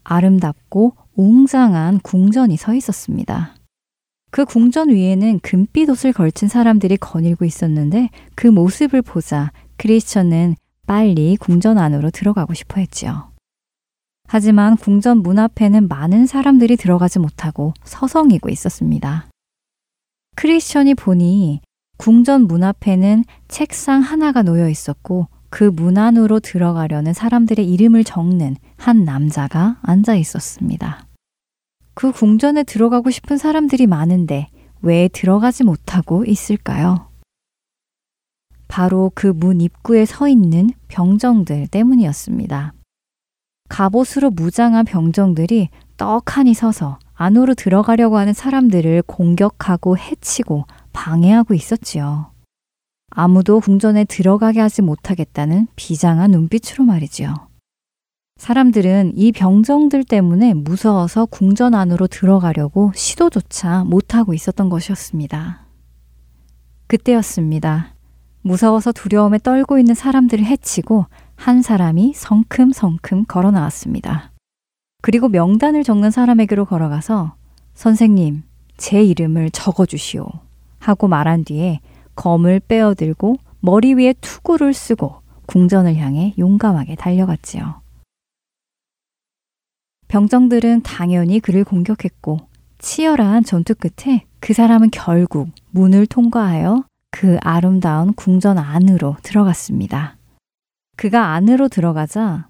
아름답고 웅장한 궁전이 서 있었습니다. 그 궁전 위에는 금빛 옷을 걸친 사람들이 거닐고 있었는데 그 모습을 보자 크리스천은 빨리 궁전 안으로 들어가고 싶어 했지요. 하지만 궁전 문 앞에는 많은 사람들이 들어가지 못하고 서성이고 있었습니다. 크리스천이 보니 궁전 문 앞에는 책상 하나가 놓여 있었고 그 문 안으로 들어가려는 사람들의 이름을 적는 한 남자가 앉아 있었습니다. 그 궁전에 들어가고 싶은 사람들이 많은데 왜 들어가지 못하고 있을까요? 바로 그 문 입구에 서 있는 병정들 때문이었습니다. 갑옷으로 무장한 병정들이 떡하니 서서 안으로 들어가려고 하는 사람들을 공격하고 해치고 방해하고 있었지요. 아무도 궁전에 들어가게 하지 못하겠다는 비장한 눈빛으로 말이지요. 사람들은 이 병정들 때문에 무서워서 궁전 안으로 들어가려고 시도조차 못하고 있었던 것이었습니다. 그때였습니다. 무서워서 두려움에 떨고 있는 사람들을 해치고 한 사람이 성큼성큼 걸어 나왔습니다. 그리고 명단을 적는 사람에게로 걸어가서 선생님, 제 이름을 적어 주시오. 하고 말한 뒤에 검을 빼어들고 머리 위에 투구를 쓰고 궁전을 향해 용감하게 달려갔지요. 병정들은 당연히 그를 공격했고 치열한 전투 끝에 그 사람은 결국 문을 통과하여 그 아름다운 궁전 안으로 들어갔습니다. 그가 안으로 들어가자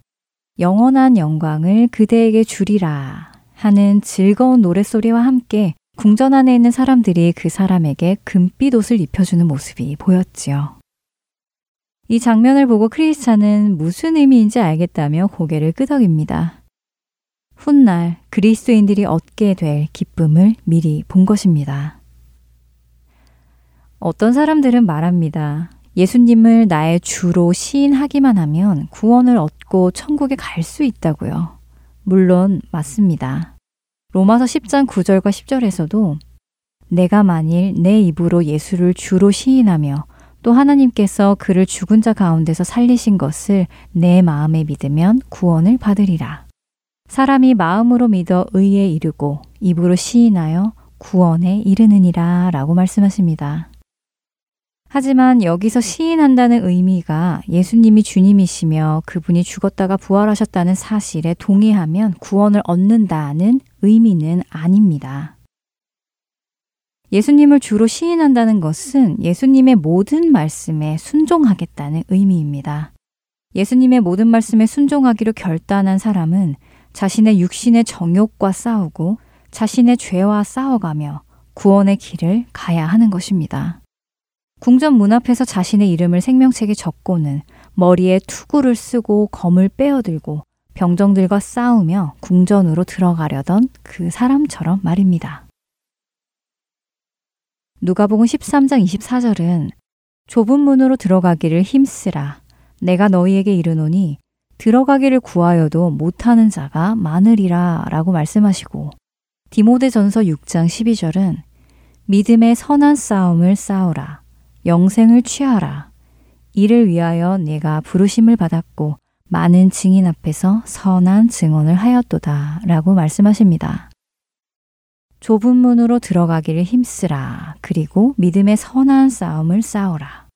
영원한 영광을 그대에게 주리라 하는 즐거운 노랫소리와 함께 궁전 안에 있는 사람들이 그 사람에게 금빛 옷을 입혀주는 모습이 보였지요. 이 장면을 보고 크리스찬은 무슨 의미인지 알겠다며 고개를 끄덕입니다. 훗날 그리스도인들이 얻게 될 기쁨을 미리 본 것입니다. 어떤 사람들은 말합니다. 예수님을 나의 주로 시인하기만 하면 구원을 얻고 천국에 갈 수 있다고요. 물론 맞습니다. 로마서 10장 9절과 10절에서도 내가 만일 내 입으로 예수를 주로 시인하며 또 하나님께서 그를 죽은 자 가운데서 살리신 것을 내 마음에 믿으면 구원을 받으리라. 사람이 마음으로 믿어 의에 이르고 입으로 시인하여 구원에 이르느니라 라고 말씀하십니다. 하지만 여기서 시인한다는 의미가 예수님이 주님이시며 그분이 죽었다가 부활하셨다는 사실에 동의하면 구원을 얻는다는 의미는 아닙니다. 예수님을 주로 시인한다는 것은 예수님의 모든 말씀에 순종하겠다는 의미입니다. 예수님의 모든 말씀에 순종하기로 결단한 사람은 자신의 육신의 정욕과 싸우고 자신의 죄와 싸워가며 구원의 길을 가야 하는 것입니다. 궁전 문 앞에서 자신의 이름을 생명책에 적고는 머리에 투구를 쓰고 검을 빼어들고 병정들과 싸우며 궁전으로 들어가려던 그 사람처럼 말입니다. 누가복음 13장 24절은 좁은 문으로 들어가기를 힘쓰라. 내가 너희에게 이르노니 들어가기를 구하여도 못하는 자가 많으리라 라고 말씀하시고 디모데전서 6장 12절은 믿음의 선한 싸움을 싸우라. 영생을 취하라. 이를 위하여 내가 부르심을 받았고 많은 증인 앞에서 선한 증언을 하였도다 라고 말씀하십니다. 좁은 문으로 들어가기를 힘쓰라. 그리고 믿음의 선한 싸움을 싸우라.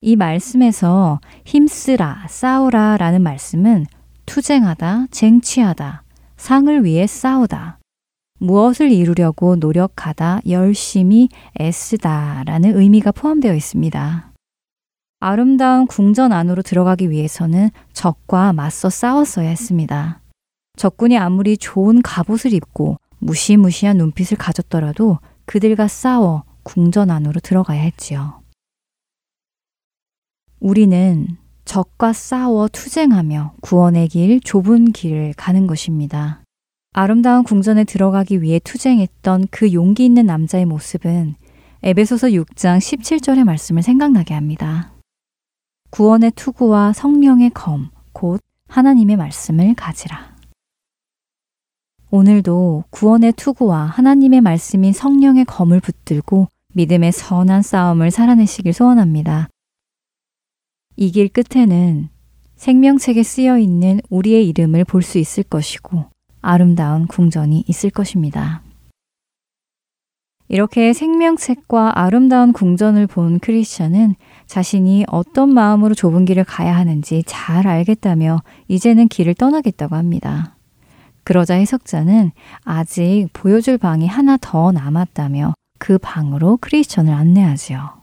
이 말씀에서 힘쓰라, 싸우라 라는 말씀은 투쟁하다, 쟁취하다, 상을 위해 싸우다, 무엇을 이루려고 노력하다, 열심히 애쓰다 라는 의미가 포함되어 있습니다. 아름다운 궁전 안으로 들어가기 위해서는 적과 맞서 싸웠어야 했습니다. 적군이 아무리 좋은 갑옷을 입고 무시무시한 눈빛을 가졌더라도 그들과 싸워 궁전 안으로 들어가야 했지요. 우리는 적과 싸워 투쟁하며 구원의 길, 좁은 길을 가는 것입니다. 아름다운 궁전에 들어가기 위해 투쟁했던 그 용기 있는 남자의 모습은 에베소서 6장 17절의 말씀을 생각나게 합니다. 구원의 투구와 성령의 검, 곧 하나님의 말씀을 가지라. 오늘도 구원의 투구와 하나님의 말씀인 성령의 검을 붙들고 믿음의 선한 싸움을 살아내시길 소원합니다. 이 길 끝에는 생명책에 쓰여 있는 우리의 이름을 볼 수 있을 것이고 아름다운 궁전이 있을 것입니다. 이렇게 생명책과 아름다운 궁전을 본 크리스천은 자신이 어떤 마음으로 좁은 길을 가야 하는지 잘 알겠다며 이제는 길을 떠나겠다고 합니다. 그러자 해석자는 아직 보여줄 방이 하나 더 남았다며 그 방으로 크리스천을 안내하지요.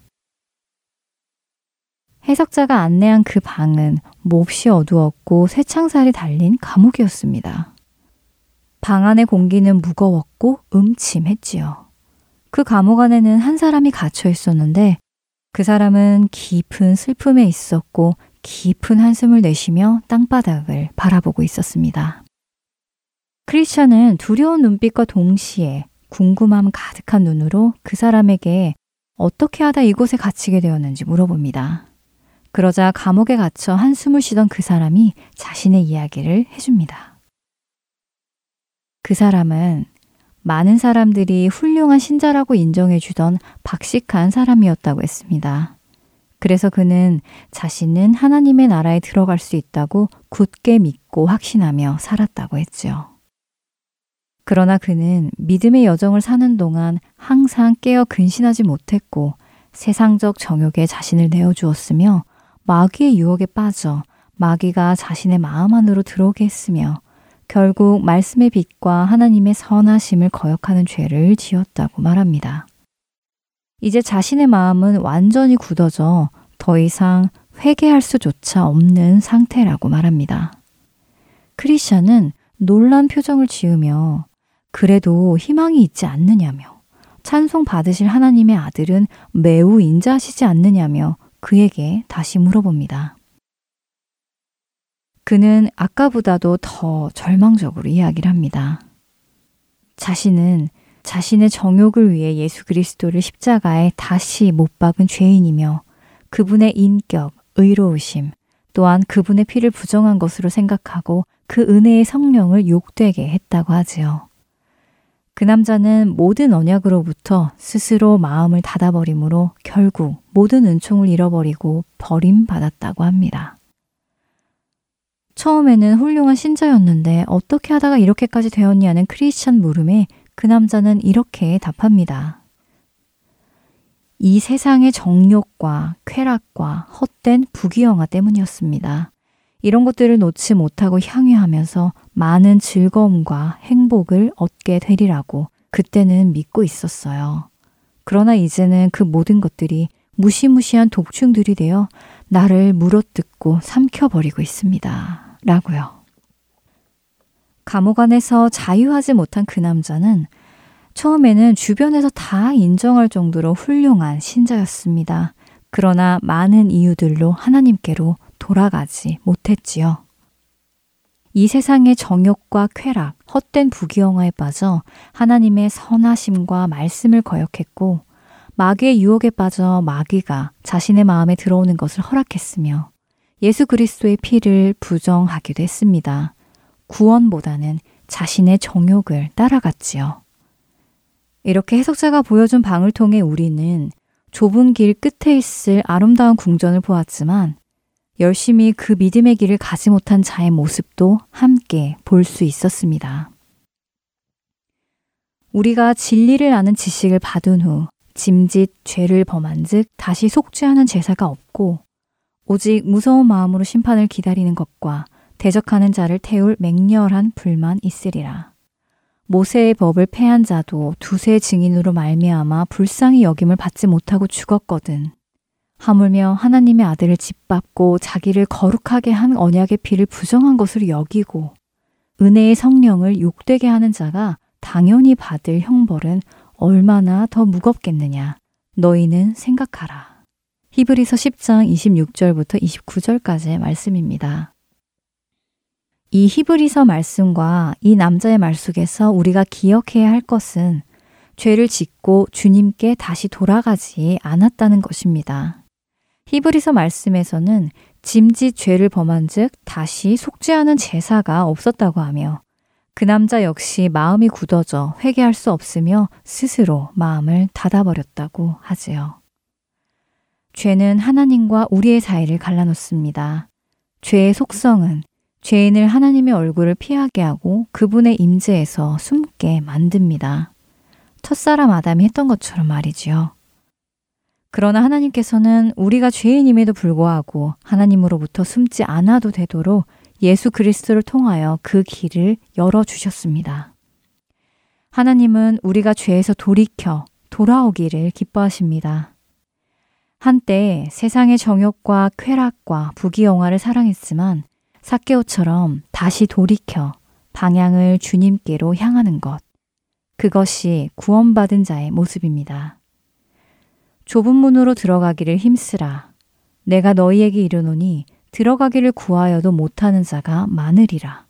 해석자가 안내한 그 방은 몹시 어두웠고 쇠창살이 달린 감옥이었습니다. 방 안의 공기는 무거웠고 음침했지요. 그 감옥 안에는 한 사람이 갇혀 있었는데 그 사람은 깊은 슬픔에 있었고 깊은 한숨을 내쉬며 땅바닥을 바라보고 있었습니다. 크리스천은 두려운 눈빛과 동시에 궁금함 가득한 눈으로 그 사람에게 어떻게 하다 이곳에 갇히게 되었는지 물어봅니다. 그러자 감옥에 갇혀 한숨을 쉬던 그 사람이 자신의 이야기를 해줍니다. 그 사람은 많은 사람들이 훌륭한 신자라고 인정해주던 박식한 사람이었다고 했습니다. 그래서 그는 자신은 하나님의 나라에 들어갈 수 있다고 굳게 믿고 확신하며 살았다고 했지요. 그러나 그는 믿음의 여정을 사는 동안 항상 깨어 근신하지 못했고 세상적 정욕에 자신을 내어주었으며 마귀의 유혹에 빠져 마귀가 자신의 마음 안으로 들어오게 했으며 결국 말씀의 빛과 하나님의 선하심을 거역하는 죄를 지었다고 말합니다. 이제 자신의 마음은 완전히 굳어져 더 이상 회개할 수조차 없는 상태라고 말합니다. 크리스천은 놀란 표정을 지으며 그래도 희망이 있지 않느냐며 찬송 받으실 하나님의 아들은 매우 인자하시지 않느냐며 그에게 다시 물어봅니다. 그는 아까보다도 더 절망적으로 이야기를 합니다. 자신은 자신의 정욕을 위해 예수 그리스도를 십자가에 다시 못 박은 죄인이며 그분의 인격, 의로우심, 또한 그분의 피를 부정한 것으로 생각하고 그 은혜의 성령을 욕되게 했다고 하지요. 그 남자는 모든 언약으로부터 스스로 마음을 닫아버림으로 결국 모든 은총을 잃어버리고 버림받았다고 합니다. 처음에는 훌륭한 신자였는데 어떻게 하다가 이렇게까지 되었냐는 크리스찬 물음에 그 남자는 이렇게 답합니다. 이 세상의 정욕과 쾌락과 헛된 부귀영화 때문이었습니다. 이런 것들을 놓지 못하고 향유하면서 많은 즐거움과 행복을 얻게 되리라고 그때는 믿고 있었어요. 그러나 이제는 그 모든 것들이 무시무시한 독충들이 되어 나를 물어뜯고 삼켜버리고 있습니다. 라고요. 감옥 안에서 자유하지 못한 그 남자는 처음에는 주변에서 다 인정할 정도로 훌륭한 신자였습니다. 그러나 많은 이유들로 하나님께로 돌아가지 못했지요. 이 세상의 정욕과 쾌락, 헛된 부귀영화에 빠져 하나님의 선하심과 말씀을 거역했고 마귀의 유혹에 빠져 마귀가 자신의 마음에 들어오는 것을 허락했으며 예수 그리스도의 피를 부정하기도 했습니다. 구원보다는 자신의 정욕을 따라갔지요. 이렇게 해석자가 보여준 방을 통해 우리는 좁은 길 끝에 있을 아름다운 궁전을 보았지만 열심히 그 믿음의 길을 가지 못한 자의 모습도 함께 볼 수 있었습니다. 우리가 진리를 아는 지식을 받은 후 짐짓 죄를 범한 즉 다시 속죄하는 제사가 없고 오직 무서운 마음으로 심판을 기다리는 것과 대적하는 자를 태울 맹렬한 불만 있으리라. 모세의 법을 패한 자도 두세 증인으로 말미암아 불쌍히 여김을 받지 못하고 죽었거든. 하물며 하나님의 아들을 짓밟고 자기를 거룩하게 한 언약의 피를 부정한 것으로 여기고 은혜의 성령을 욕되게 하는 자가 당연히 받을 형벌은 얼마나 더 무겁겠느냐. 너희는 생각하라. 히브리서 10장 26절부터 29절까지의 말씀입니다. 이 히브리서 말씀과 이 남자의 말 속에서 우리가 기억해야 할 것은 죄를 짓고 주님께 다시 돌아가지 않았다는 것입니다. 히브리서 말씀에서는 짐짓 죄를 범한 즉 다시 속죄하는 제사가 없었다고 하며 그 남자 역시 마음이 굳어져 회개할 수 없으며 스스로 마음을 닫아버렸다고 하지요. 죄는 하나님과 우리의 사이를 갈라놓습니다. 죄의 속성은 죄인을 하나님의 얼굴을 피하게 하고 그분의 임재에서 숨게 만듭니다. 첫사람 아담이 했던 것처럼 말이지요. 그러나 하나님께서는 우리가 죄인임에도 불구하고 하나님으로부터 숨지 않아도 되도록 예수 그리스도를 통하여 그 길을 열어주셨습니다. 하나님은 우리가 죄에서 돌이켜 돌아오기를 기뻐하십니다. 한때 세상의 정욕과 쾌락과 부귀영화를 사랑했지만 사케오처럼 다시 돌이켜 방향을 주님께로 향하는 것. 그것이 구원받은 자의 모습입니다. 좁은 문으로 들어가기를 힘쓰라. 내가 너희에게 이르노니 들어가기를 구하여도 못하는 자가 많으리라.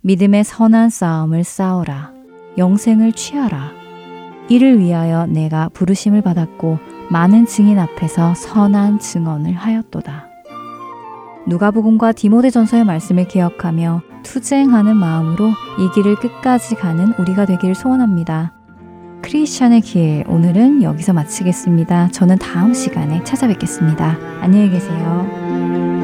믿음의 선한 싸움을 싸워라. 영생을 취하라. 이를 위하여 내가 부르심을 받았고 많은 증인 앞에서 선한 증언을 하였도다. 누가복음과 디모데전서의 말씀을 기억하며 투쟁하는 마음으로 이 길을 끝까지 가는 우리가 되기를 소원합니다. 크리스천의 길 오늘은 여기서 마치겠습니다. 저는 다음 시간에 찾아뵙겠습니다. 안녕히 계세요.